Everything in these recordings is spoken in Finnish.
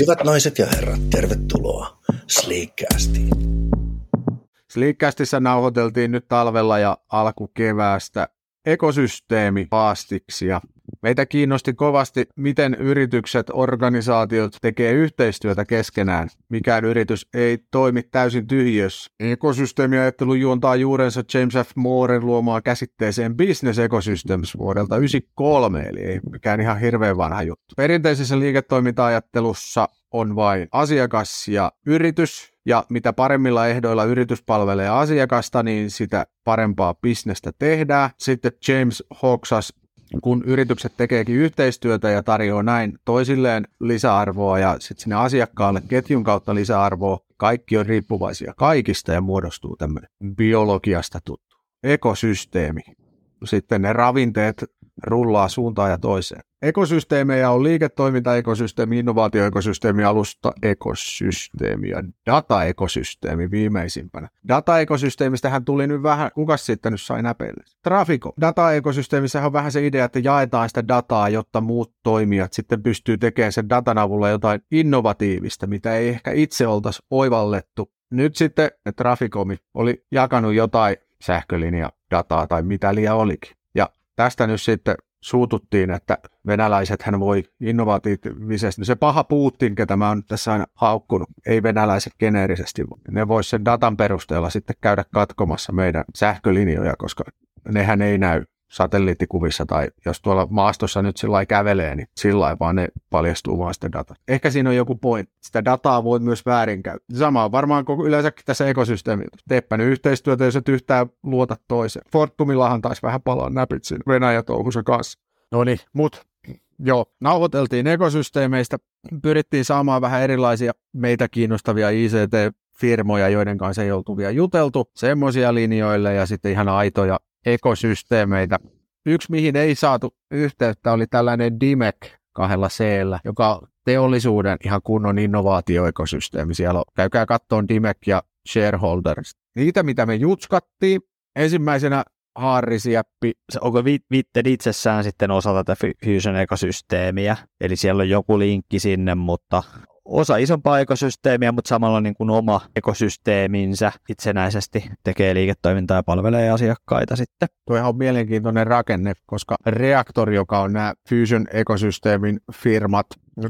Hyvät naiset ja herrat, tervetuloa Sleekcastiin. Sleekcastissa nauhoiteltiin nyt talvella ja alkukeväästä ekosysteemipaastiksia. Meitä kiinnosti kovasti, miten yritykset, organisaatiot tekee yhteistyötä keskenään. Mikään yritys ei toimi täysin tyhjössä. Ekosysteemiajattelu juontaa juurensa James F. Mooren luomaan käsitteeseen Business Ecosystems vuodelta 1993, eli ei mikään ihan hirveän vanha juttu. Perinteisessä liiketoiminta-ajattelussa on vain asiakas ja yritys, ja mitä paremmilla ehdoilla yritys palvelee asiakasta, niin sitä parempaa bisnestä tehdään. Sitten James hoksas kun yritykset tekeekin yhteistyötä ja tarjoaa näin toisilleen lisäarvoa ja sitten sinne asiakkaalle ketjun kautta lisäarvoa, kaikki on riippuvaisia kaikista ja muodostuu tämmöinen biologiasta tuttu ekosysteemi. Sitten ne ravinteet rullaa suuntaan ja toiseen. Ekosysteemejä on liiketoiminta-ekosysteemi, innovaatioekosysteemi, alusta ekosysteemi ja dataekosysteemi viimeisimpänä. Dataekosysteemistähän tuli nyt vähän, kuka sitten nyt sai näpeille? Trafiko. Dataekosysteemissä on vähän se idea, että jaetaan sitä dataa, jotta muut toimijat sitten pystyy tekemään sen datan avulla jotain innovatiivista, mitä ei ehkä itse oltaisi oivallettu. Nyt sitten Trafikomi oli jakanut jotain sähkölinja dataa tai mitä liian olikin. Tästä nyt sitten suututtiin, että venäläiset hän voi innovatiivisesti. Se paha Putin, ketä mä oon tässä aina haukkunut, ei venäläiset geneerisesti. Ne vois sen datan perusteella sitten käydä katkomassa meidän sähkölinjoja, koska nehän ei näy satelliittikuvissa tai jos tuolla maastossa nyt sillä kävelee, niin sillä vaan ne paljastuu vaan sitä dataa. Ehkä siinä on joku point. Sitä dataa voi myös väärinkäyttää. Sama on varmaan koko yleensäkin tässä ekosysteemillä. Teepä nyt yhteistyötä, jos et yhtään luota toiseen. Fortumillahan taisi vähän palaa näpit siinä Venäjä-touhussa kanssa. No niin, mut joo, nauhoiteltiin ekosysteemeistä, pyrittiin saamaan vähän erilaisia meitä kiinnostavia ICT-firmoja, joiden kanssa ei oltu vielä juteltu, semmoisia linjoille ja sitten ihan aitoja ekosysteemeitä. Yksi, mihin ei saatu yhteyttä, oli tällainen DIMEC kahdella c joka teollisuuden ihan kunnon innovaatioekosysteemi. Siellä on, käykää kattoon DIMEC ja Shareholders. Niitä, mitä me jutskattiin, ensimmäisenä Harri-sieppi. Onko Vitted itsessään sitten osa tätä Fusion-ekosysteemiä? Eli siellä on joku linkki sinne, mutta osa isompaa ekosysteemiä, mutta samalla niin kuin oma ekosysteeminsä itsenäisesti tekee liiketoimintaa ja palvelee asiakkaita sitten. Tuo on mielenkiintoinen rakenne, koska Reaktor, joka on nämä Fusion-ekosysteemin firmat,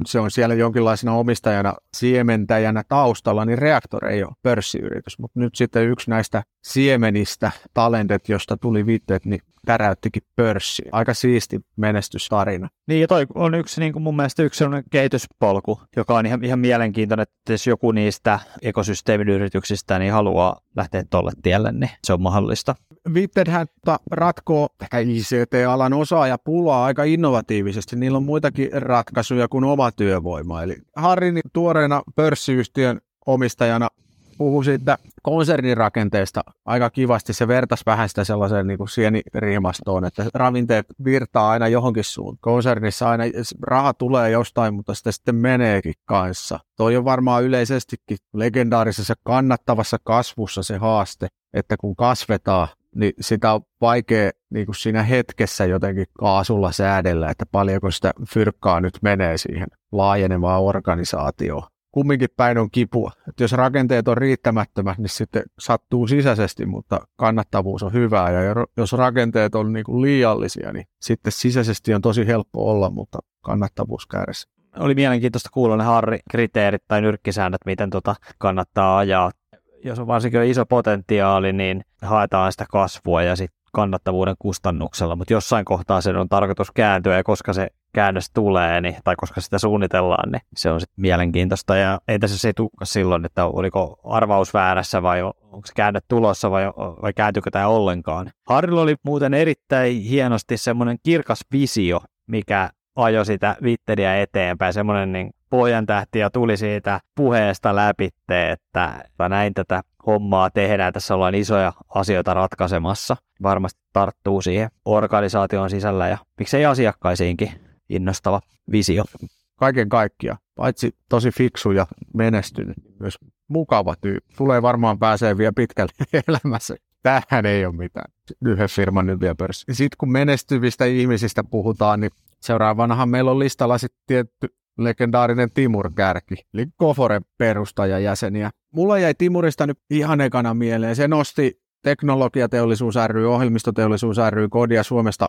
se on siellä jonkinlaisena omistajana, siementäjänä taustalla, niin Reaktor ei ole pörssiyritys. Mutta nyt sitten yksi näistä siemenistä, talentet, josta tuli viitteet, niin täräyttikin pörssi. Aika siisti menestystarina. Niin ja toi on yksi niin kuin mun mielestä yksi sellainen kehityspolku, joka on ihan, ihan mielenkiintoinen, että jos joku niistä ekosysteemin yrityksistä niin haluaa lähteä tuolle tielle, niin se on mahdollista. Vittedhän ratkoo ICT-alan osaaja pulaa aika innovatiivisesti. Niillä on muitakin ratkaisuja kuin oma työvoima. Eli Harrin tuoreena pörssiyhtiön omistajana puhui siitä konsernirakenteesta aika kivasti. Se vertasi vähän sitä sellaiseen niin kuin sieniriimastoon, että ravinteet virtaa aina johonkin suuntaan. Konsernissa aina raha tulee jostain, mutta sitä sitten meneekin kanssa. Toi on varmaan yleisestikin legendaarisessa kannattavassa kasvussa se haaste, että kun kasvetaan, niin sitä on vaikea niin kuin siinä hetkessä jotenkin kaasulla säädellä, että paljonko sitä fyrkkaa nyt menee siihen laajenevaan organisaatioon kumminkin päin on kipua. Että jos rakenteet on riittämättömät, niin sitten sattuu sisäisesti, mutta kannattavuus on hyvää. Ja jos rakenteet on niin kuin liiallisia, niin sitten sisäisesti on tosi helppo olla, mutta kannattavuus kärsii. Oli mielenkiintoista kuulla ne Harri-kriteerit tai nyrkkisäännöt, miten tota kannattaa ajaa. Jos on varsinkin iso potentiaali, niin haetaan sitä kasvua ja sitten kannattavuuden kustannuksella, mutta jossain kohtaa sen on tarkoitus kääntyä ja koska se käännös tulee, niin, tai koska sitä suunnitellaan, niin se on sitten mielenkiintoista. Ja ei tässä se tukka silloin, että oliko arvaus väärässä vai onko se käännöt tulossa vai, vai kääntyykö tämä ollenkaan. Harrilla oli muuten erittäin hienosti semmoinen kirkas visio, mikä ajoi sitä Wittediä eteenpäin, semmoinen niin pojan tähti ja tuli siitä puheesta läpi, että näin tätä hommaa tehdään. Tässä ollaan isoja asioita ratkaisemassa. Varmasti tarttuu siihen organisaation sisällä ja miksei asiakkaisiinkin innostava visio. Kaiken kaikkiaan, paitsi tosi fiksu ja menestynyt, myös mukava tyyppi. Tulee varmaan pääsee vielä pitkälle elämässä. Tähän ei ole mitään. Yhden firman nyt vielä pörssi. Sitten kun menestyvistä ihmisistä puhutaan, niin seuraavanahan meillä on listalla sitten tietty legendaarinen Timur Kärki, eli Koforen perustajajäseniä. Mulla jäi Timurista nyt ihan ekana mieleen. Se nosti teknologiateollisuus ry, ohjelmistoteollisuus ry, Kodia Suomesta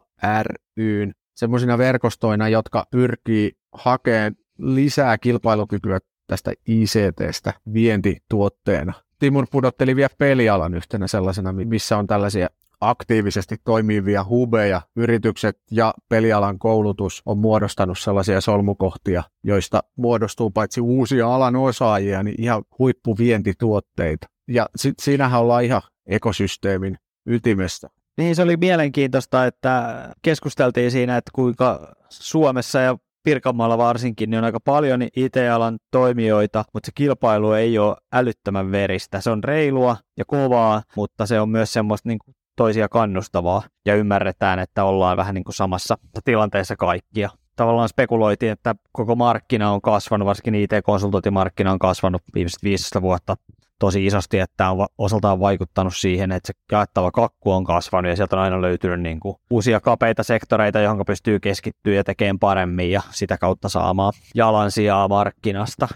ryyn semmoisina verkostoina, jotka pyrkii hakemaan lisää kilpailukykyä tästä ICTstä vientituotteena. Timur pudotteli vielä pelialan yhtenä sellaisena, missä on tällaisia aktiivisesti toimivia hubeja, yritykset ja pelialan koulutus on muodostanut sellaisia solmukohtia, joista muodostuu paitsi uusia alan osaajia, niin ihan huippuvientituotteita. Ja sit siinähän ollaan ihan ekosysteemin ytimestä. Niin se oli mielenkiintoista, että keskusteltiin siinä, että kuinka Suomessa ja Pirkanmaalla varsinkin, niin on aika paljon IT-alan toimijoita, mutta se kilpailu ei ole älyttömän veristä. Se on reilua ja kovaa, mutta se on myös semmoista niin kuin toisia kannustavaa ja ymmärretään, että ollaan vähän niin kuin samassa tilanteessa kaikkia. Tavallaan spekuloitiin, että koko markkina on kasvanut, varsinkin IT-konsultointimarkkina on kasvanut viimeiset 15 vuotta tosi isosti, että on osaltaan vaikuttanut siihen, että se jaettava kakku on kasvanut ja sieltä on aina löytynyt niin kuin uusia kapeita sektoreita, johon pystyy keskittyä ja tekemään paremmin ja sitä kautta saamaan jalansijaa markkinasta.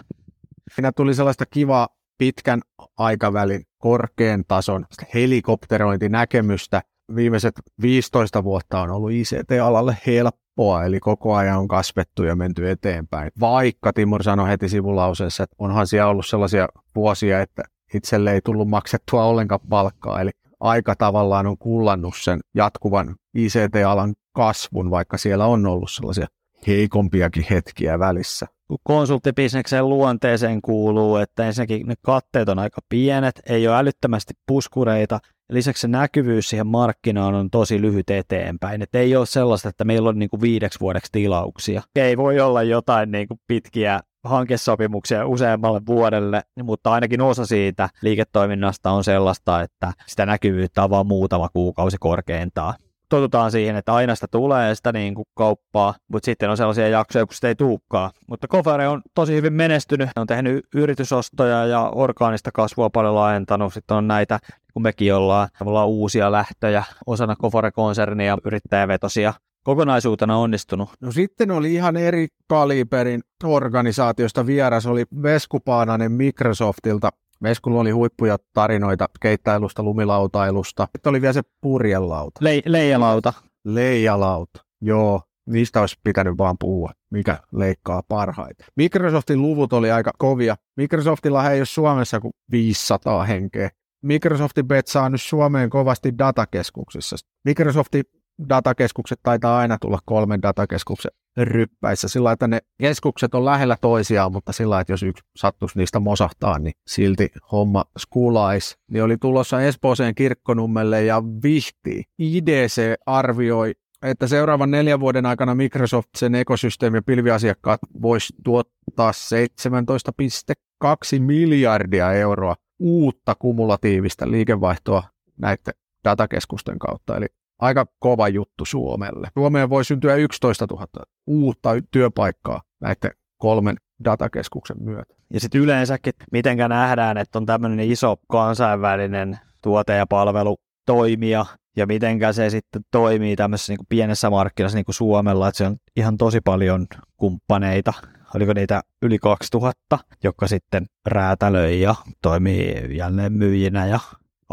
Siinä tuli sellaista kivaa pitkän aikavälin korkean tason helikopterointinäkemystä. Viimeiset 15 vuotta on ollut ICT-alalle helppoa, eli koko ajan on kasvettu ja menty eteenpäin. Vaikka Timur sanoi heti sivulauseessa, että onhan siellä ollut sellaisia vuosia, että itselle ei tullut maksettua ollenkaan palkkaa, eli aika tavallaan on kullannut sen jatkuvan ICT-alan kasvun, vaikka siellä on ollut sellaisia heikompiakin hetkiä välissä. Konsulttibisneksen luonteeseen kuuluu, että ensinnäkin ne katteet on aika pienet, ei ole älyttömästi puskureita, lisäksi se näkyvyys siihen markkinaan on tosi lyhyt eteenpäin. Et ei ole sellaista, että meillä on niinku viideksi vuodeksi tilauksia. Ei voi olla jotain niinku pitkiä hankesopimuksia useammalle vuodelle, mutta ainakin osa siitä liiketoiminnasta on sellaista, että sitä näkyvyyttä on vain muutama kuukausi korkeintaan. Totutaan siihen, että aina sitä tulee sitä niin kuin kauppaa, mutta sitten on sellaisia jaksoja, kun sitä ei tuukkaa. Mutta Kofare on tosi hyvin menestynyt, on tehnyt yritysostoja ja orgaanista kasvua paljon laajentanut. Sitten on näitä, kun mekin ollaan, ollaan uusia lähtöjä osana Kofare-konsernia, yrittäjävetosia kokonaisuutena onnistunut? No sitten oli ihan eri kaliberin organisaatiosta vieras, oli Vesku Paananen Microsoftilta. Veskulla oli huippuja tarinoita keittäilusta, lumilautailusta. Sitten oli vielä se purjelauta. Le- leijalauta. Leijalauta, joo. Niistä olisi pitänyt vaan puhua, mikä leikkaa parhaiten. Microsoftin luvut oli aika kovia. Microsoftilla ei ole Suomessa kuin 500 henkeä. Microsoftin betsaa nyt Suomeen kovasti datakeskuksissa. Microsoftin datakeskukset taitaa aina tulla kolmen datakeskuksen ryppäissä sillä että ne keskukset on lähellä toisiaan, mutta sillä että jos yksi sattuisi niistä mosahtaa, niin silti homma skulais. Niin oli tulossa Espooseen kirkkonummelle ja vihti. IDC arvioi, että seuraavan neljän vuoden aikana Microsoft, sen ekosysteemi ja pilviasiakkaat voisi tuottaa 17,2 miljardia euroa uutta kumulatiivista liikevaihtoa näiden datakeskusten kautta. Eli aika kova juttu Suomelle. Suomeen voi syntyä 11 000 uutta työpaikkaa näiden kolmen datakeskuksen myötä. Ja sitten yleensäkin, mitenkä nähdään, että on tämmöinen iso kansainvälinen tuote- ja palvelutoimija, ja mitenkä se sitten toimii tämmöisessä niin pienessä markkinassa niin kuin Suomella, että se on ihan tosi paljon kumppaneita, oliko niitä yli 2000, jotka sitten räätälöi ja toimii jälleen myyjinä ja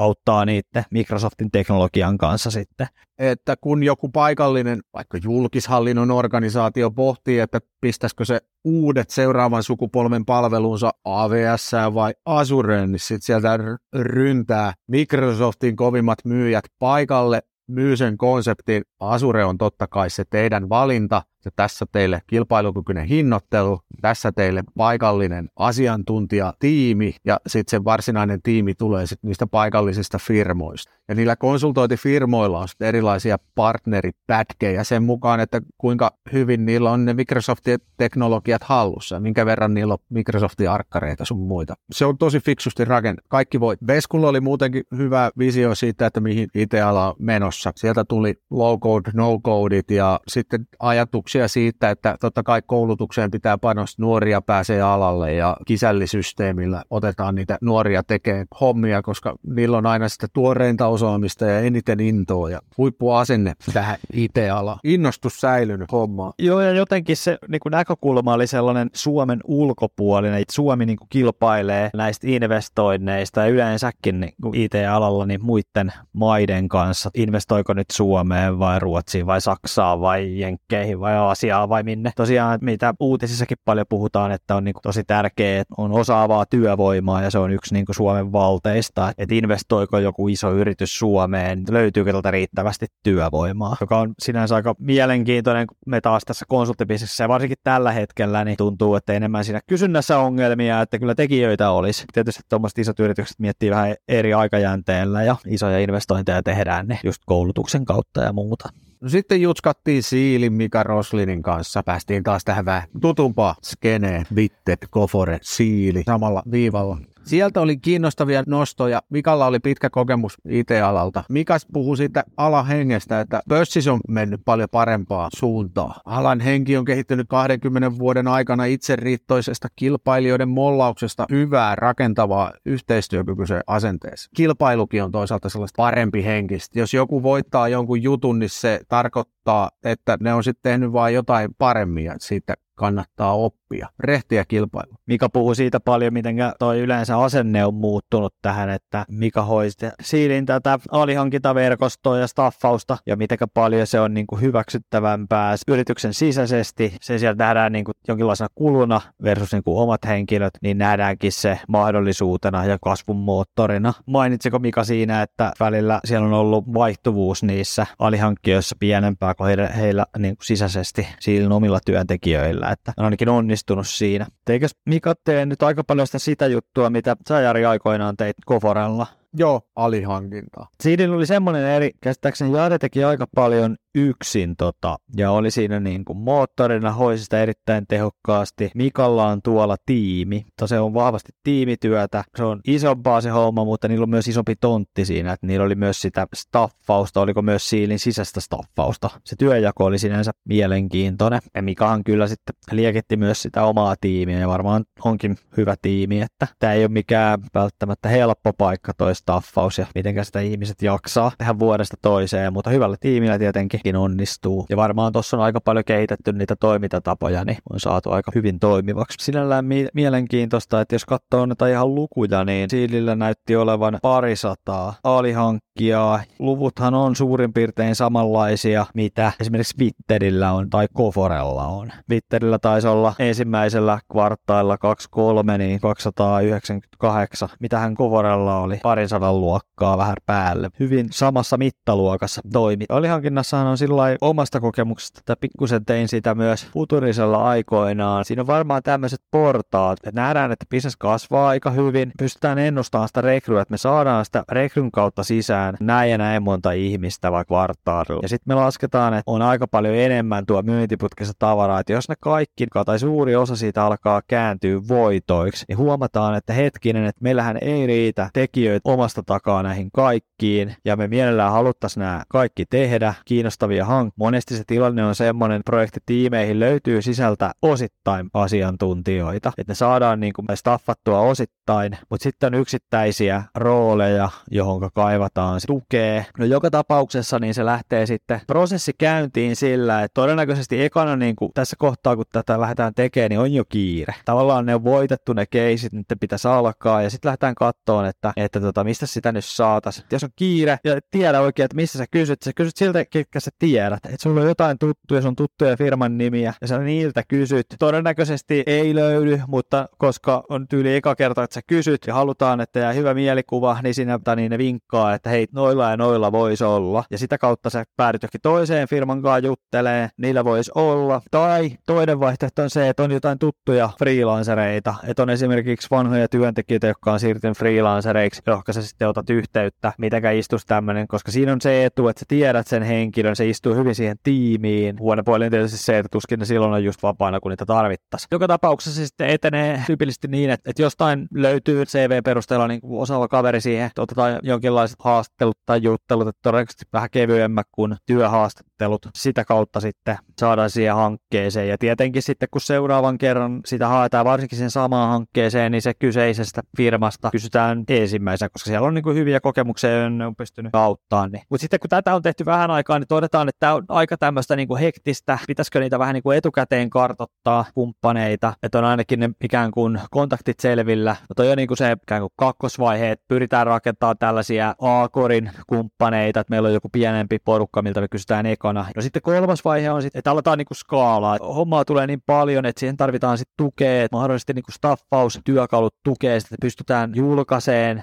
auttaa niiden Microsoftin teknologian kanssa sitten. Että kun joku paikallinen, vaikka julkishallinnon organisaatio pohtii, että pistäisikö se uudet seuraavan sukupolven palvelunsa AWS vai Azureen, niin sitten sieltä ryntää Microsoftin kovimmat myyjät paikalle, myy sen konseptin. Azure on totta kai se teidän valinta, ja tässä teille kilpailukykyinen hinnoittelu, tässä teille paikallinen asiantuntijatiimi ja sitten se varsinainen tiimi tulee sitten niistä paikallisista firmoista. Ja niillä konsultointifirmoilla on sitten erilaisia partneripätkejä sen mukaan, että kuinka hyvin niillä on ne Microsoftin teknologiat hallussa ja minkä verran niillä on Microsoftin arkkareita sun muita. Se on tosi fiksusti rakennettu. Kaikki voi. Veskulla oli muutenkin hyvä visio siitä, että mihin IT-ala on menossa. Sieltä tuli low-code, no-codeit ja sitten ajatuksia ajatuksia siitä, että totta kai koulutukseen pitää panostaa, nuoria pääsee alalle ja kisällisysteemillä otetaan niitä nuoria tekemään hommia, koska niillä on aina sitä tuoreinta osaamista ja eniten intoa ja huippuasenne tähän IT-alaan. Innostus säilynyt hommaa. Joo, ja jotenkin se niin kuin näkökulma oli sellainen Suomen ulkopuolinen, että Suomi niin kuin kilpailee näistä investoinneista ja yleensäkin niin kuin IT-alalla niin muiden maiden kanssa. Investoiko nyt Suomeen vai Ruotsiin vai Saksaan vai Jenkkeihin vai Aasiaan vai minne. Tosiaan, mitä uutisissakin paljon puhutaan, että on niin kuin tosi tärkeää, että on osaavaa työvoimaa ja se on yksi niin kuin Suomen valteista, että investoiko joku iso yritys Suomeen, löytyykö tältä riittävästi työvoimaa, joka on sinänsä aika mielenkiintoinen, kun me taas tässä konsulttibisneksessä ja varsinkin tällä hetkellä niin tuntuu, että enemmän siinä kysynnässä ongelmia, että kyllä tekijöitä olisi. Tietysti tuommoiset isot yritykset miettii vähän eri aikajänteellä ja isoja investointeja tehdään ne just koulutuksen kautta ja muuta. No sitten jutskattiin Siilin Mika Roslinin kanssa. Päästiin taas tähän vähän tutumpaa skeneen. Vitted, Kofore, Siili samalla viivalla. Sieltä oli kiinnostavia nostoja. Mikalla oli pitkä kokemus IT-alalta. Mikas puhui siitä alahengestä, että pörssissä on mennyt paljon parempaa suuntaa. Alan henki on kehittynyt 20 vuoden aikana itseriittoisesta kilpailijoiden mollauksesta hyvää rakentavaa yhteistyökykyiseen asenteeseen. Kilpailukin on toisaalta sellaista parempi henkistä. Jos joku voittaa jonkun jutun, niin se tarkoittaa, että ne on sitten tehnyt vain jotain paremmin ja siitä kannattaa oppia. Rehtiä kilpailu. Mika puhuu siitä paljon, miten toi yleensä asenne on muuttunut tähän, että Mika hoisti siilin tätä alihankintaverkostoa ja staffausta ja miten paljon se on niin kuin hyväksyttävämpää yrityksen sisäisesti. Se sieltä nähdään niin kuin jonkinlaisena kuluna versus niin kuin omat henkilöt, niin nähdäänkin se mahdollisuutena ja kasvun moottorina. Mainitsiko Mika siinä, että välillä siellä on ollut vaihtuvuus niissä alihankkijoissa pienempää kuin heillä, heillä niin kuin sisäisesti siilin omilla työntekijöillä, että on ainakin onnistunut siinä. Teikös Mika tee nyt aika paljon sitä, sitä juttua, mitä sä Jari aikoinaan teit Koforella? Joo, alihankinta. Siinä oli semmoinen eri, käsittääkseni Jari teki aika paljon yksin tota, ja oli siinä niin kuin moottorina, hoisi sitä erittäin tehokkaasti. Mikalla on tuolla tiimi, mutta se on vahvasti tiimityötä. Se on isompaa se homma, mutta niillä on myös isompi tontti siinä, että niillä oli myös sitä staffausta, oliko myös siilin sisäistä staffausta. Se työjako oli sinänsä mielenkiintoinen. Ja Mikahan kyllä sitten liekitti myös sitä omaa tiimiä ja varmaan onkin hyvä tiimi, että tämä ei ole mikään välttämättä helppo paikka toi staffaus ja miten sitä ihmiset jaksaa tehdä vuodesta toiseen, mutta hyvällä tiimillä tietenkin onnistuu. Ja varmaan tuossa on aika paljon kehitetty niitä toimintatapoja, niin on saatu aika hyvin toimivaksi. Sinällään mi- mielenkiintoista, että jos katsoo näitä ihan lukuja, niin Siilillä näytti olevan parisataa alihankkijaa. Luvuthan on suurin piirtein samanlaisia, mitä esimerkiksi Twitterillä on tai Koforella on. Twitterillä taisi olla ensimmäisellä kvartaalilla 23, niin 298. Mitähän Koforella oli? Parin sadan luokkaa vähän päälle. Hyvin samassa mittaluokassa toimi. Alihankinnassahan on sillä omasta kokemuksesta, että pikkusen tein sitä myös futurisella aikoinaan. Siinä on varmaan tämmöiset portaat, että nähdään, että bisnes kasvaa aika hyvin, pystytään ennustamaan sitä rekryä, että me saadaan sitä rekryn kautta sisään näin ja näin monta ihmistä vaikka kvartaalilla. Ja sitten me lasketaan, että on aika paljon enemmän tuo myyntiputkessa tavaraa, että jos ne kaikki tai suuri osa siitä alkaa kääntyä voitoiksi, niin huomataan, että hetkinen, että meillähän ei riitä tekijöitä omasta takaa näihin kaikkiin, ja me mielellään haluttaisiin nämä kaikki tehdä, kiinnostavia hankkeita. Monesti se tilanne on semmoinen, projektitiimeihin löytyy sisältä osittain asiantuntijoita, että ne saadaan niin kuin staffattua osittain, mutta sitten on yksittäisiä rooleja, johon kaivataan tukea. No joka tapauksessa niin se lähtee sitten prosessi käyntiin sillä, että todennäköisesti ekana niin kuin tässä kohtaa, kun tätä lähdetään tekemään, niin on jo kiire. Tavallaan ne on voitettu ne keisit, nyt pitäisi alkaa ja sitten lähdetään kattoon, että, että tota, mistä sitä nyt saataisiin. Jos on kiire ja tiedä oikein, että missä sä kysyt, sä kysyt siltä, ketkä sä tiedät. Että sulla on jotain tuttuja, sun tuttuja firman nimiä ja sä niiltä kysyt. Todennäköisesti ei löydy, mutta koska on tyyli eka kerta, että sä kysyt ja halutaan, että jää hyvä mielikuva, niin siinä niin ne vinkkaa, että hei, noilla ja noilla voisi olla. Ja sitä kautta sä päädyt johonkin toiseen firman kanssa juttelee, niillä voisi olla. Tai toinen vaihtoehto on se, että on jotain tuttuja freelancereita. Että on esimerkiksi vanhoja työntekijöitä, jotka on siirtynyt freelancereiksi, jotka sä sä sitten otat yhteyttä, mitenkä istus tämmöinen, koska siinä on se etu, että sä tiedät sen henkilön, se istuu hyvin siihen tiimiin. Huono puoli on tietysti se, että tuskin ne silloin on just vapaana, kun niitä tarvittaisiin. Joka tapauksessa se sitten etenee tyypillisesti niin, että, että jostain löytyy CV-perusteella niin osaava kaveri siihen, että otetaan jonkinlaiset haastattelut tai juttelut, että todennäköisesti vähän kevyemmät kuin työhaastattelut. Sitä kautta sitten saadaan siihen hankkeeseen. Ja tietenkin sitten, kun seuraavan kerran sitä haetaan varsinkin sen samaan hankkeeseen, niin se kyseisestä firmasta kysytään ensimmäisenä, koska siellä on niin kuin hyviä kokemuksia ne on pystynyt auttamaan. Niin. Mutta sitten kun tätä on tehty vähän aikaa, niin todetaan, että tämä on aika tämmöistä niin kuin hektistä. Pitäisikö niitä vähän niin kuin etukäteen kartottaa kumppaneita, että on ainakin ne ikään kuin kontaktit selvillä. No toi on niin kuin se ikään kuin kakkosvaihe, että pyritään rakentamaan tällaisia A-korin kumppaneita, että meillä on joku pienempi porukka, miltä me kysytään ekana. No sitten kolmas vaihe on sitten, että aletaan niin kuin skaalaa. Hommaa tulee niin paljon, että siihen tarvitaan sitten tukea, että mahdollisesti niin kuin staffaus, työkalut tukee, että pystytään julkaiseen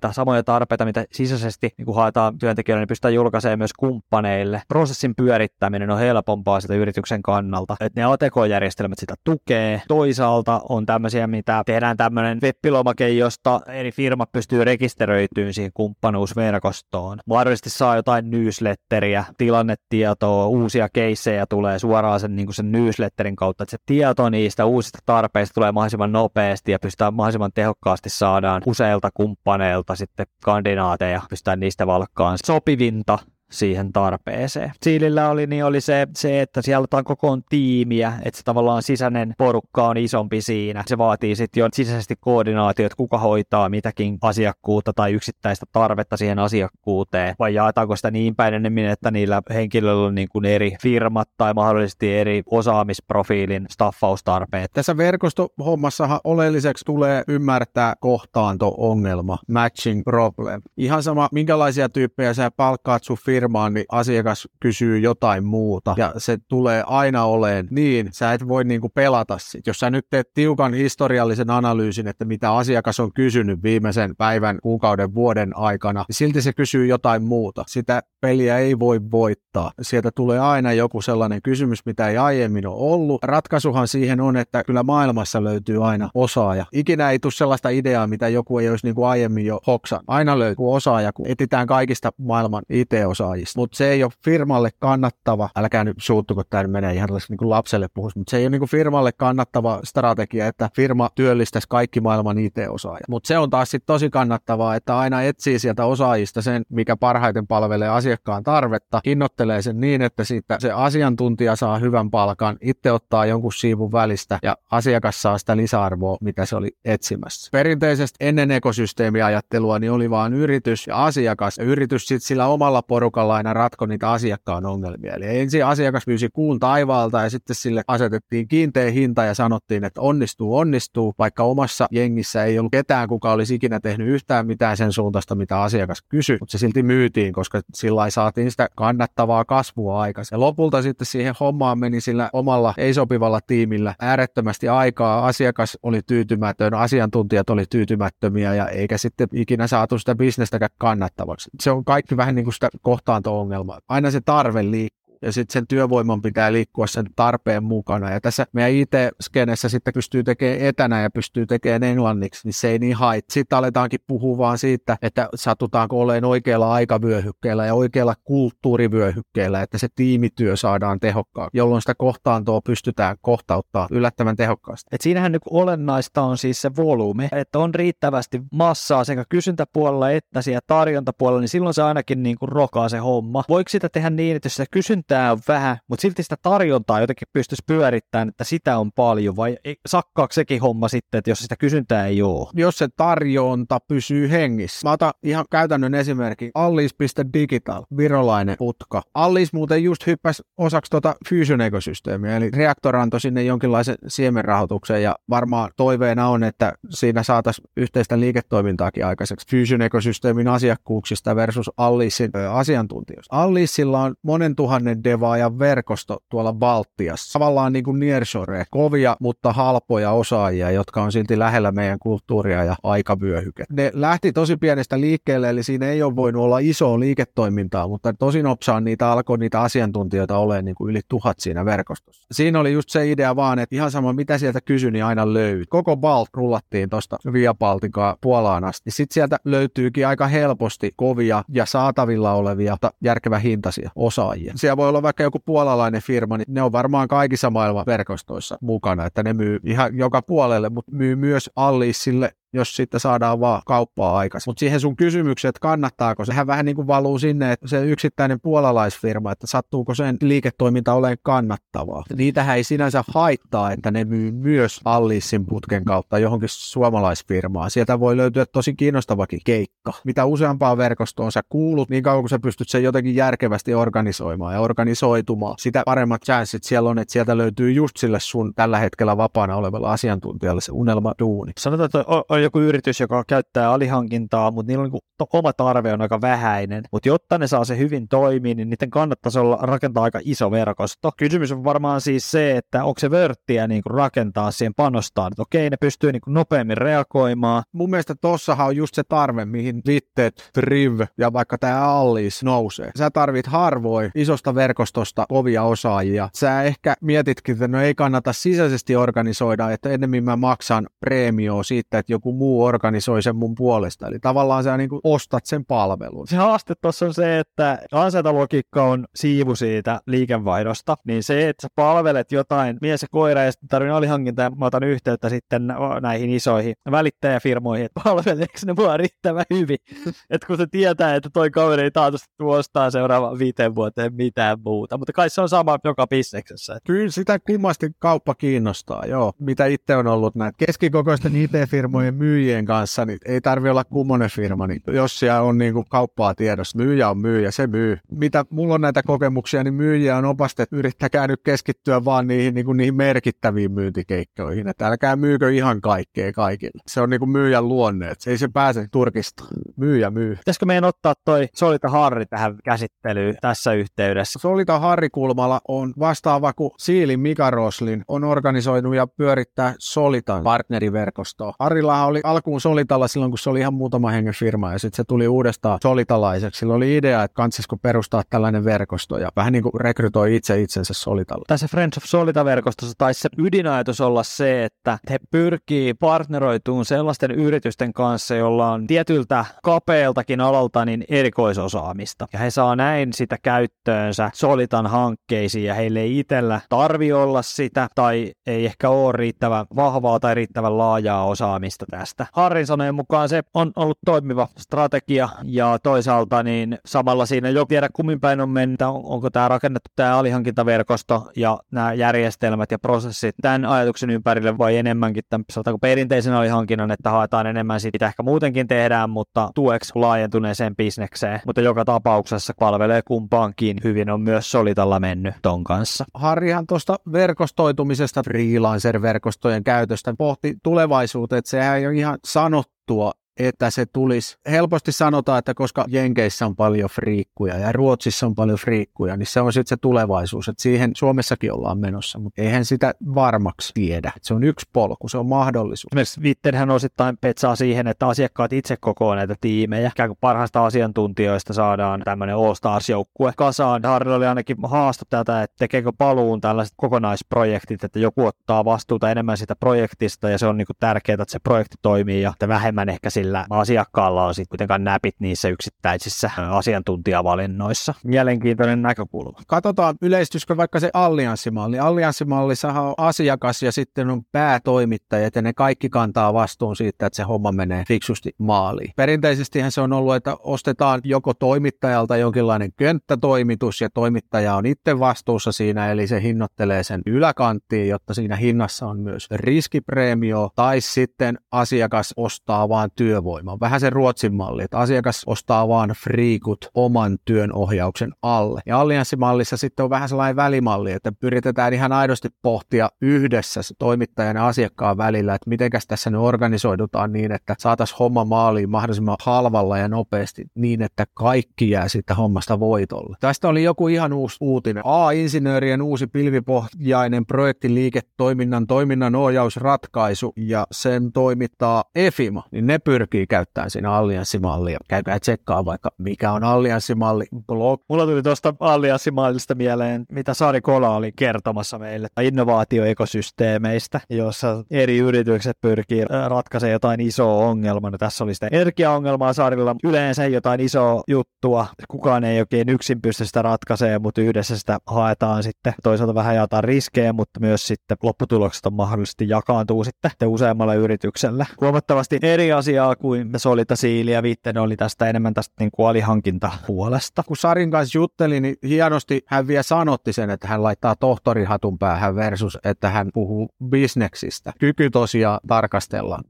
tarpeita, samoja tarpeita, mitä sisäisesti niin kuin haetaan työntekijöille, niin pystytään julkaisemaan myös kumppaneille. Prosessin pyörittäminen on helpompaa sitä yrityksen kannalta, että ne ATK-järjestelmät sitä tukee. Toisaalta on tämmöisiä, mitä tehdään tämmöinen webbilomake, josta eri firmat pystyy rekisteröitymään siihen kumppanuusverkostoon. Mahdollisesti saa jotain newsletteriä, tilannetietoa, uusia keissejä tulee suoraan sen, niin sen newsletterin kautta, että se tieto niistä uusista tarpeista tulee mahdollisimman nopeasti ja pystytään mahdollisimman tehokkaasti saadaan useilta kumppaneilta sitten kandidaateja, pystytään niistä valkkaan. Sopivinta siihen tarpeeseen. Siilillä oli, niin oli se, se, että siellä on kokoon tiimiä, että se tavallaan sisäinen porukka on isompi siinä. Se vaatii sitten jo sisäisesti koordinaatio, että kuka hoitaa mitäkin asiakkuutta tai yksittäistä tarvetta siihen asiakkuuteen, vai jaetaanko sitä niin päin enemmän, että niillä henkilöillä on niin kuin eri firmat tai mahdollisesti eri osaamisprofiilin staffaustarpeet. Tässä verkostohommassahan oleelliseksi tulee ymmärtää kohtaanto-ongelma, matching problem. Ihan sama, minkälaisia tyyppejä sä palkkaat sun firma firmaan, niin asiakas kysyy jotain muuta. Ja se tulee aina oleen niin, sä et voi niinku pelata sit. Jos sä nyt teet tiukan historiallisen analyysin, että mitä asiakas on kysynyt viimeisen päivän, kuukauden, vuoden aikana, niin silti se kysyy jotain muuta. Sitä peliä ei voi voittaa. Sieltä tulee aina joku sellainen kysymys, mitä ei aiemmin ole ollut. Ratkaisuhan siihen on, että kyllä maailmassa löytyy aina osaaja. Ikinä ei tule sellaista ideaa, mitä joku ei olisi niin kuin aiemmin jo hoksan. Aina löytyy osaaja, kun etitään kaikista maailman IT-osaajista osaajista. Mutta se ei ole firmalle kannattava, älkää nyt suuttuko, tämä menee ihan niin kuin lapselle puhus, mutta se ei ole niin kuin firmalle kannattava strategia, että firma työllistäisi kaikki maailman IT-osaajat. Mutta se on taas sitten tosi kannattavaa, että aina etsii sieltä osaajista sen, mikä parhaiten palvelee asiakkaan tarvetta, hinnoittelee sen niin, että siitä se asiantuntija saa hyvän palkan, itse ottaa jonkun siivun välistä ja asiakas saa sitä lisäarvoa, mitä se oli etsimässä. Perinteisesti ennen ekosysteemiajattelua niin oli vain yritys ja asiakas ja yritys sitten sillä omalla porukalla porukalla aina ratko niitä asiakkaan ongelmia. Eli ensin asiakas pyysi kuun taivaalta ja sitten sille asetettiin kiinteä hinta ja sanottiin, että onnistuu, onnistuu, vaikka omassa jengissä ei ollut ketään, kuka olisi ikinä tehnyt yhtään mitään sen suuntaista, mitä asiakas kysyi, mutta se silti myytiin, koska sillä saatiin sitä kannattavaa kasvua aikaisemmin. Ja lopulta sitten siihen hommaan meni sillä omalla ei-sopivalla tiimillä äärettömästi aikaa, asiakas oli tyytymätön, asiantuntijat oli tyytymättömiä ja eikä sitten ikinä saatu sitä bisnestäkään kannattavaksi. Se on kaikki vähän niin kuin sitä kohtaanto-ongelma. Aina se tarve liikkuu ja sitten sen työvoiman pitää liikkua sen tarpeen mukana. Ja tässä meidän IT-skenessä sitten pystyy tekemään etänä ja pystyy tekemään englanniksi, niin se ei niin hait. Sitten aletaankin puhua vaan siitä, että satutaanko olemaan oikealla aikavyöhykkeellä ja oikealla kulttuurivyöhykkeellä, että se tiimityö saadaan tehokkaaksi, jolloin sitä kohtaantoa pystytään kohtauttaa yllättävän tehokkaasti. Et siinähän nyt olennaista on siis se volyymi, että on riittävästi massaa sekä kysyntäpuolella että siellä tarjontapuolella, niin silloin se ainakin niin kuin rokaa se homma. Voiko sitä tehdä niin, että jos se kysyntä kysyntää on vähän, mutta silti sitä tarjontaa jotenkin pystyisi pyörittämään, että sitä on paljon, vai sakkaako sekin homma sitten, että jos sitä kysyntää ei ole? Jos se tarjonta pysyy hengissä. Mä otan ihan käytännön esimerkki. Allis.digital, virolainen putka. Allis muuten just hyppäsi osaksi tuota Fusion-ekosysteemiä, eli Reaktor antoi sinne jonkinlaisen siemenrahoituksen, ja varmaan toiveena on, että siinä saataisiin yhteistä liiketoimintaakin aikaiseksi Fusion-ekosysteemin asiakkuuksista versus Allisin asiantuntijoista. Allisilla on monen tuhannen devaajan verkosto tuolla Baltiassa. Tavallaan niin kuin nearshore, kovia, mutta halpoja osaajia, jotka on silti lähellä meidän kulttuuria ja aikavyöhyke. Ne lähti tosi pienestä liikkeelle, eli siinä ei ole voinut olla isoa liiketoimintaa, mutta tosi nopsaan niitä alkoi niitä asiantuntijoita olemaan niin kuin yli tuhat siinä verkostossa. Siinä oli just se idea vaan, että ihan sama mitä sieltä kysyi, niin aina löytyy. Koko Balt rullattiin tuosta Via Baltica Puolaan asti. Sitten sieltä löytyykin aika helposti kovia ja saatavilla olevia järkevä hintaisia osaajia. Siellä voi olla vaikka joku puolalainen firma, niin ne on varmaan kaikissa maailman verkostoissa mukana, että ne myy ihan joka puolelle, mutta myy myös Alliissille jos sitten saadaan vaan kauppaa aikaisin. Mutta siihen sun kysymykseen, että kannattaako, sehän vähän niin kuin valuu sinne, että se yksittäinen puolalaisfirma, että sattuuko sen liiketoiminta olemaan kannattavaa. Niitähän ei sinänsä haittaa, että ne myy myös Allissin putken kautta johonkin suomalaisfirmaan. Sieltä voi löytyä tosi kiinnostavakin keikka. Mitä useampaan verkostoon sä kuulut, niin kauan kun sä pystyt sen jotenkin järkevästi organisoimaan ja organisoitumaan, sitä paremmat chanssit siellä on, että sieltä löytyy just sille sun tällä hetkellä vapaana olevalle asiantuntijalle se unelma duuni. Sanotaan, että on joku yritys, joka käyttää alihankintaa, mutta niillä on niin kuin, oma tarve on aika vähäinen. Mutta jotta ne saa se hyvin toimii, niin niiden kannattaisi olla rakentaa aika iso verkosto. Kysymys on varmaan siis se, että onko se vörttiä niin kuin rakentaa siihen panostaa, että okei, ne pystyy niin kuin nopeammin reagoimaan. Mun mielestä tossahan on just se tarve, mihin Vittet, Triv ja vaikka tämä Allis nousee. Sä tarvit harvoin isosta verkostosta kovia osaajia. Sä ehkä mietitkin, että no ei kannata sisäisesti organisoida, että ennemmin mä maksan preemioa siitä, että joku muu organisoi sen mun puolesta. Eli tavallaan sä niin kuin ostat sen palvelun. Se haaste tuossa on se, että ansaintalogiikka on siivu siitä liikevaihdosta, niin se, että sä palvelet jotain mies ja koira ja sitten tarvitsen alihankintaa ja mä otan yhteyttä sitten näihin isoihin välittäjäfirmoihin, että palveleeko ne mua riittävän hyvin. että kun se tietää, että toi kaveri ei taatusti tuostaa seuraavan viiteen vuoteen mitään muuta, mutta kai se on sama joka bisneksessä. Kyllä sitä kummasti kauppa kiinnostaa, joo. Mitä itse on ollut näitä keskikokoisten IT-firmojen myyjien kanssa, niin ei tarvi olla kummonen firma, niin jos siellä on niin kuin kauppaa tiedossa, myyjä on myyjä, se myy. Mitä mulla on näitä kokemuksia, niin myyjiä on opastettu, yrittäkää nyt keskittyä vaan niihin, niin kuin niihin merkittäviin myyntikeikkoihin, että älkää myykö ihan kaikkea kaikille. Se on niin kuin myyjän luonne, että ei se pääse turkista. Myyjä myy. Pitäisikö meidän ottaa toi Solita Harri tähän käsittelyyn tässä yhteydessä? Solita Harri kulmalla on vastaava kuin Siilin Mika Roslin on organisoinut ja pyörittää Solitan partneriverkostoa. Harrillahan oli alkuun Solitalla silloin, kun se oli ihan muutama hengen firma ja sitten se tuli uudestaan solitalaiseksi. Sillä oli idea, että kansisko perustaa tällainen verkosto ja vähän niin kuin rekrytoi itse itsensä Solitalla. Tässä Friends of Solita-verkostossa taisi se ydinajatus olla se, että he pyrkii partneroituun sellaisten yritysten kanssa, jolla on tietyltä kapeeltakin alalta niin erikoisosaamista. Ja he saa näin sitä käyttöönsä Solitan hankkeisiin ja heille ei itsellä tarvi olla sitä tai ei ehkä ole riittävän vahvaa tai riittävän laajaa osaamista tästä. Sanojen mukaan se on ollut toimiva strategia ja toisaalta niin samalla siinä jo tiedä kummin päin on mennyt, onko tämä rakennettu tämä alihankintaverkosto ja nämä järjestelmät ja prosessit tämän ajatuksen ympärille vai enemmänkin tämän sanotaanko perinteisen alihankinnan, että haetaan enemmän siitä, ehkä muutenkin tehdään, mutta tueksi laajentuneeseen bisnekseen. Mutta joka tapauksessa palvelee kumpaankin. Hyvin on myös Solitalla mennyt ton kanssa. Harrihan tuosta verkostoitumisesta, freelancer-verkostojen käytöstä pohti tulevaisuuteen, että sehän ei ole ihan sanottua, että se tulisi. Helposti sanotaan, että koska Jenkeissä on paljon friikkuja ja Ruotsissa on paljon friikkuja, niin se on sitten se tulevaisuus, että siihen Suomessakin ollaan menossa, mutta eihän sitä varmaksi tiedä. Se on yksi polku, se on mahdollisuus. Esimerkiksi Vittenhän osittain petsaa siihen, että asiakkaat itse kokoavat näitä tiimejä. Ikään kuin parhaista asiantuntijoista saadaan tämmöinen All Stars-joukkue kasaan. Harri oli ainakin haasto tätä, että tekeekö paluun tällaiset kokonaisprojektit, että joku ottaa vastuuta enemmän sitä projektista ja se on niin tärkeää, että se projekti toimii ja että vähemmän ehkä sillä asiakkaalla on sitten kuitenkaan näpit niissä yksittäisissä asiantuntijavalinnoissa. Mielenkiintoinen näkökulma. Katsotaan, yleistyisikö vaikka se allianssimalli. Allianssimallissahan on asiakas ja sitten on päätoimittajat ja ne kaikki kantaa vastuun siitä, että se homma menee fiksusti maaliin. Perinteisesti se on ollut, että ostetaan joko toimittajalta jonkinlainen könttätoimitus ja toimittaja on itse vastuussa siinä, eli se hinnoittelee sen yläkanttiin, jotta siinä hinnassa on myös riskipreemio, tai sitten asiakas ostaa vaan työ työvoimaa. Vähän se Ruotsin malli, että asiakas ostaa vaan friikut oman työn ohjauksen alle. Ja allianssimallissa sitten on vähän sellainen välimalli, että yritetään ihan aidosti pohtia yhdessä se toimittajan ja asiakkaan välillä, että mitenkäs tässä nyt organisoidutaan niin, että saataisiin homma maaliin mahdollisimman halvalla ja nopeasti niin, että kaikki jää siitä hommasta voitolle. Tästä oli joku ihan uusi uutinen. A-insinöörien uusi pilvipohjainen projektiliiketoiminnan toiminnan ohjausratkaisu ja sen toimittaa EFIMA, niin ne pyrkii käyttämään siinä allianssimallia. Käykää tsekkaa vaikka mikä on allianssimalli blog. Mulla tuli tuosta allianssimallista mieleen, mitä Sari Kola oli kertomassa meille innovaatioekosysteemeistä, jossa eri yritykset pyrkii ratkaisemaan jotain isoa ongelmaa. No, tässä oli sitä energiaongelmaa Sarilla, yleensä jotain isoa juttua. Kukaan ei oikein yksin pysty sitä ratkaisemaan, mutta yhdessä sitä haetaan sitten. Toisaalta vähän jaetaan riskejä, mutta myös sitten lopputulokset on mahdollisesti jakaantuu sitten useammalle yritykselle. Huomattavasti eri asiaa kuin Solita Siili ja Vitten oli tästä enemmän tästä niin kuin alihankintapuolesta. Kun Sarin kanssa jutteli, niin hienosti hän vielä sanotti sen, että hän laittaa tohtorihatun päähän versus, että hän puhuu bisneksistä. Kyky tosiaan tarkastella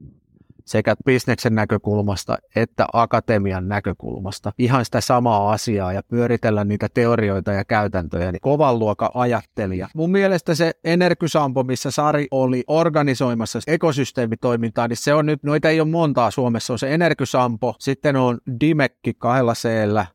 sekä bisneksen näkökulmasta että akatemian näkökulmasta ihan sitä samaa asiaa ja pyöritellä niitä teorioita ja käytäntöjä, niin kovan luokan ajattelija. Mun mielestä se Energysampo, missä Sari oli organisoimassa ekosysteemitoimintaa, niin se on nyt, noita ei ole montaa Suomessa, on se Energysampo, sitten on Dimekki kahdella c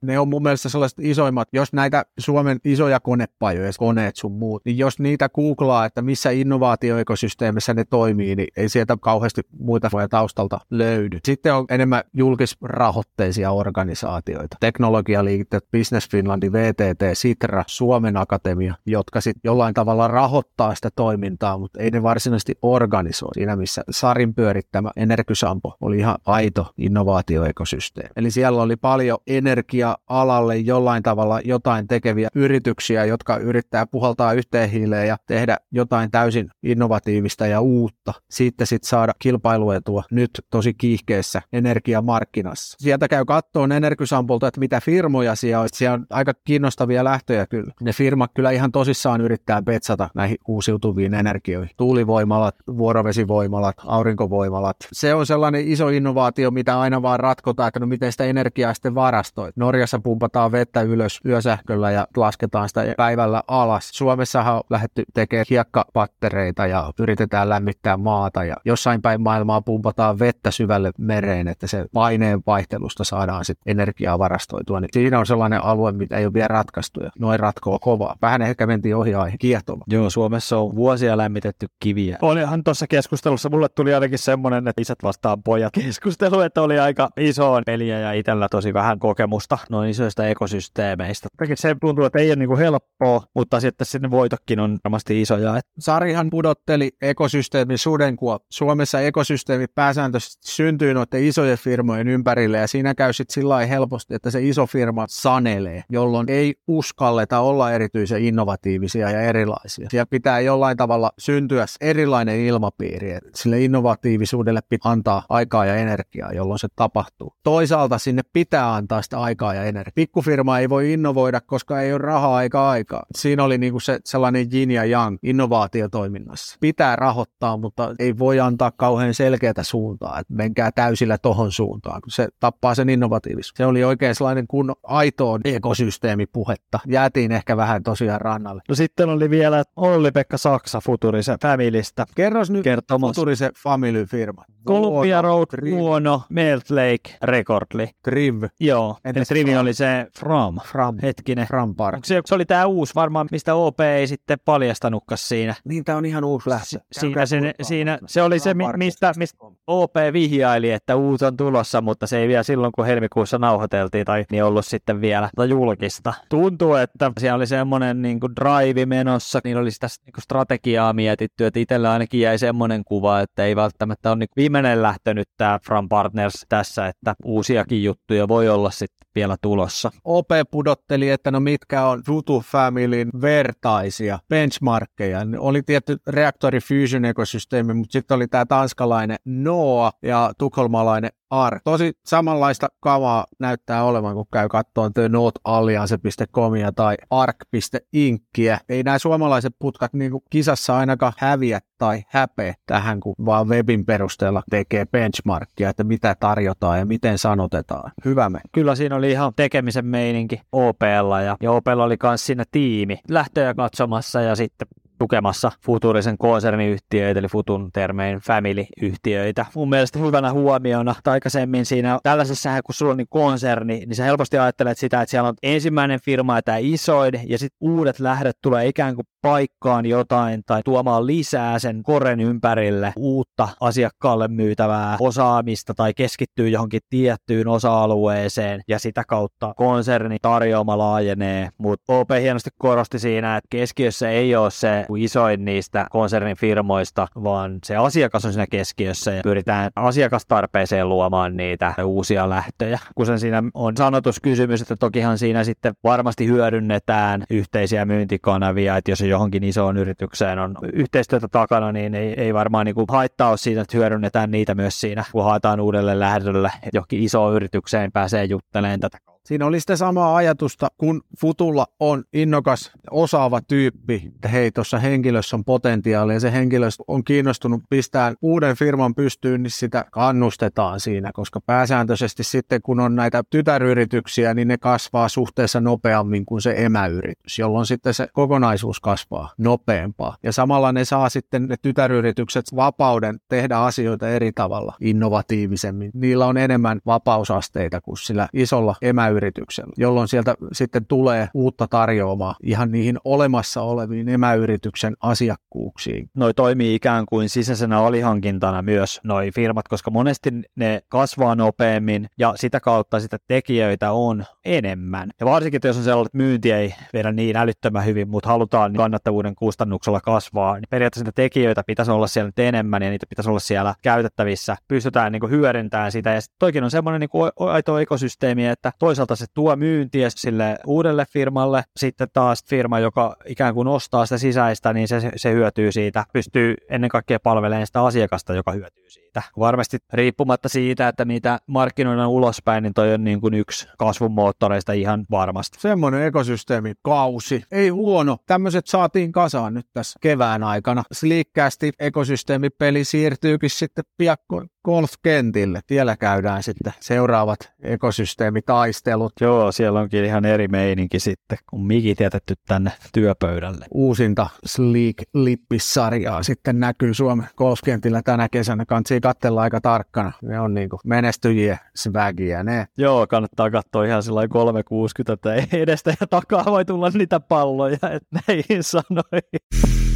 Ne on mun mielestä sellaiset isoimmat, jos näitä Suomen isoja konepajoja, koneet sun muut, niin jos niitä googlaa, että missä innovaatioekosysteemissä ne toimii, niin ei sieltä kauheasti muita voi taustaa taustalta löydy. Sitten on enemmän julkisrahoitteisia organisaatioita. Teknologialiikkeet, Business Finland, VTT, Sitra, Suomen Akatemia, jotka sitten jollain tavalla rahoittaa sitä toimintaa, mutta ei ne varsinaisesti organisoi. Siinä missä Sarin pyörittämä Energysampo oli ihan aito innovaatioekosysteemi. Eli siellä oli paljon energia-alalle jollain tavalla jotain tekeviä yrityksiä, jotka yrittää puhaltaa yhteen hiileen ja tehdä jotain täysin innovatiivista ja uutta. Sitten sitten saada kilpailuetua nyt nyt tosi kiihkeessä energiamarkkinassa. Sieltä käy kattoon Energysampolta, että mitä firmoja siellä on. Siellä on aika kiinnostavia lähtöjä kyllä. Ne firmat kyllä ihan tosissaan yrittää petsata näihin uusiutuviin energioihin. Tuulivoimalat, vuorovesivoimalat, aurinkovoimalat. Se on sellainen iso innovaatio, mitä aina vaan ratkotaan, että no miten sitä energiaa sitten varastoi. Norjassa pumpataan vettä ylös yösähköllä ja lasketaan sitä päivällä alas. Suomessahan on lähdetty tekemään hiekkapattereita ja yritetään lämmittää maata ja jossain päin maailmaa pumpataan vettä syvälle mereen, että se paineen vaihtelusta saadaan sitten energiaa varastoitua. Niin siinä on sellainen alue, mitä ei ole vielä ratkaistu ja noin ratkoo kovaa. Vähän ehkä mentiin ohi aihe, kiehtova. Joo, Suomessa on vuosia lämmitetty kiviä. Olihan tuossa keskustelussa, mulle tuli ainakin semmoinen, että isät vastaan pojat keskustelu, että oli aika iso peliä ja itsellä tosi vähän kokemusta noin isoista ekosysteemeistä. Se tuntuu, että ei ole niin kuin helppoa, mutta sitten sinne voitokin on varmasti isoja. Sarihan pudotteli ekosysteemin sudenkuo. Suomessa ekosysteemi pääsään pääsääntöisesti syntyy noiden isojen firmojen ympärille ja siinä käy sitten sillä helposti, että se iso firma sanelee, jolloin ei uskalleta olla erityisen innovatiivisia ja erilaisia. Ja pitää jollain tavalla syntyä erilainen ilmapiiri, että sille innovatiivisuudelle pitää antaa aikaa ja energiaa, jolloin se tapahtuu. Toisaalta sinne pitää antaa sitä aikaa ja energiaa. Pikkufirma ei voi innovoida, koska ei ole rahaa eikä aikaa. Siinä oli niinku se sellainen yin ja yang innovaatiotoiminnassa. Pitää rahoittaa, mutta ei voi antaa kauhean selkeätä suuntaa suuntaan, että menkää täysillä tohon suuntaan, kun se tappaa sen innovatiivisuuden. Se oli oikein sellainen kun aitoon ekosysteemipuhetta. Jäätiin ehkä vähän tosiaan rannalle. No sitten oli vielä Olli-Pekka Saksa Futurise Familystä. Kerros nyt Kertomus. Futurise Family-firma. Columbia Road, Muono, Melt Lake, Recordly. Triv. Joo, Entäs Trivi oli se From. From. Hetkinen. From Park. Se, se oli tämä uusi varmaan, mistä OP ei sitten paljastanutkaan siinä. Niin, tämä on ihan uusi lähtö. Si- siinä, se, siinä, se oli se, mistä, mistä OP vihjaili, että uusi on tulossa, mutta se ei vielä silloin, kun helmikuussa nauhoiteltiin tai niin ollut sitten vielä julkista. Tuntuu, että siellä oli semmoinen niin kuin drive menossa, niin olisi tässä niin kuin strategiaa mietitty, että itsellä ainakin jäi semmoinen kuva, että ei välttämättä ole niin viimeinen lähtenyt tämä From Partners tässä, että uusiakin juttuja voi olla sitten vielä tulossa. OP pudotteli, että no mitkä on Futu Familyn vertaisia benchmarkkeja. Oli tietty reaktori fusion ekosysteemi, mutta sitten oli tämä tanskalainen No Foa ja tukholmalainen AR. Tosi samanlaista kamaa näyttää olevan, kun käy kattoon notealliance.comia tai ark.inkkiä. Ei nämä suomalaiset putkat niin kuin kisassa ainakaan häviä tai häpeä tähän, kun vaan webin perusteella tekee benchmarkia, että mitä tarjotaan ja miten sanotetaan. Hyvä me. Kyllä siinä oli ihan tekemisen meininki OPlla ja, ja OPlla oli myös siinä tiimi lähtöjä katsomassa ja sitten tukemassa futurisen konserniyhtiöitä, eli Futun termein family-yhtiöitä. Mun mielestä hyvänä huomiona, että aikaisemmin siinä tällaisessa, kun sulla on niin konserni, niin sä helposti ajattelet sitä, että siellä on ensimmäinen firma ja tämä isoin, ja sitten uudet lähdöt tulee ikään kuin paikkaan jotain tai tuomaan lisää sen koren ympärille uutta asiakkaalle myytävää osaamista tai keskittyy johonkin tiettyyn osa-alueeseen ja sitä kautta konserni tarjoama laajenee. Mutta OP hienosti korosti siinä, että keskiössä ei ole se isoin niistä konsernin firmoista, vaan se asiakas on siinä keskiössä ja pyritään asiakastarpeeseen luomaan niitä uusia lähtöjä. Kun sen siinä on sanotuskysymys, että tokihan siinä sitten varmasti hyödynnetään yhteisiä myyntikanavia, että jos johonkin isoon yritykseen on yhteistyötä takana, niin ei, ei varmaan niin kuin haittaa ole siitä, että hyödynnetään niitä myös siinä, kun haetaan uudelle lähdölle, johonkin isoon yritykseen pääsee juttelemaan tätä Siinä oli sitä samaa ajatusta, kun Futulla on innokas, osaava tyyppi, että hei, tuossa henkilössä on potentiaalia ja se henkilö on kiinnostunut pistää uuden firman pystyyn, niin sitä kannustetaan siinä, koska pääsääntöisesti sitten kun on näitä tytäryrityksiä, niin ne kasvaa suhteessa nopeammin kuin se emäyritys, jolloin sitten se kokonaisuus kasvaa nopeampaa. Ja samalla ne saa sitten ne tytäryritykset vapauden tehdä asioita eri tavalla, innovatiivisemmin. Niillä on enemmän vapausasteita kuin sillä isolla emäyrityksellä emäyrityksellä, jolloin sieltä sitten tulee uutta tarjoamaa ihan niihin olemassa oleviin emäyrityksen asiakkuuksiin. Noi toimii ikään kuin sisäisenä alihankintana myös noi firmat, koska monesti ne kasvaa nopeammin ja sitä kautta sitä tekijöitä on enemmän. Ja varsinkin, jos on sellainen, että myynti ei vedä niin älyttömän hyvin, mutta halutaan kannattavuuden kustannuksella kasvaa, niin periaatteessa niitä tekijöitä pitäisi olla siellä nyt enemmän ja niitä pitäisi olla siellä käytettävissä. Pystytään niin hyödyntämään sitä. Ja toikin on semmoinen niin aito ekosysteemi, että toisaalta toisaalta se tuo myyntiä sille uudelle firmalle, sitten taas firma, joka ikään kuin ostaa sitä sisäistä, niin se, se hyötyy siitä, pystyy ennen kaikkea palvelemaan sitä asiakasta, joka hyötyy siitä. Varmasti riippumatta siitä, että mitä markkinoidaan ulospäin, niin toi on niin kuin yksi kasvun moottoreista ihan varmasti. Semmoinen ekosysteemi kausi. Ei huono. Tämmöiset saatiin kasaan nyt tässä kevään aikana. Sliikkäästi ekosysteemipeli siirtyykin sitten piakkoin golfkentille. Siellä käydään sitten seuraavat ekosysteemitaistelut. Joo, siellä onkin ihan eri meininki sitten, kun mikit jätetty tänne työpöydälle. Uusinta Sleek Lippis-sarjaa sitten näkyy Suomen golfkentillä tänä kesänä. Kansi katsella aika tarkkana. Ne on niinku menestyjiä, swagia ne. Joo, kannattaa katsoa ihan sillä 360, että edestä ja takaa voi tulla niitä palloja, että näihin sanoi.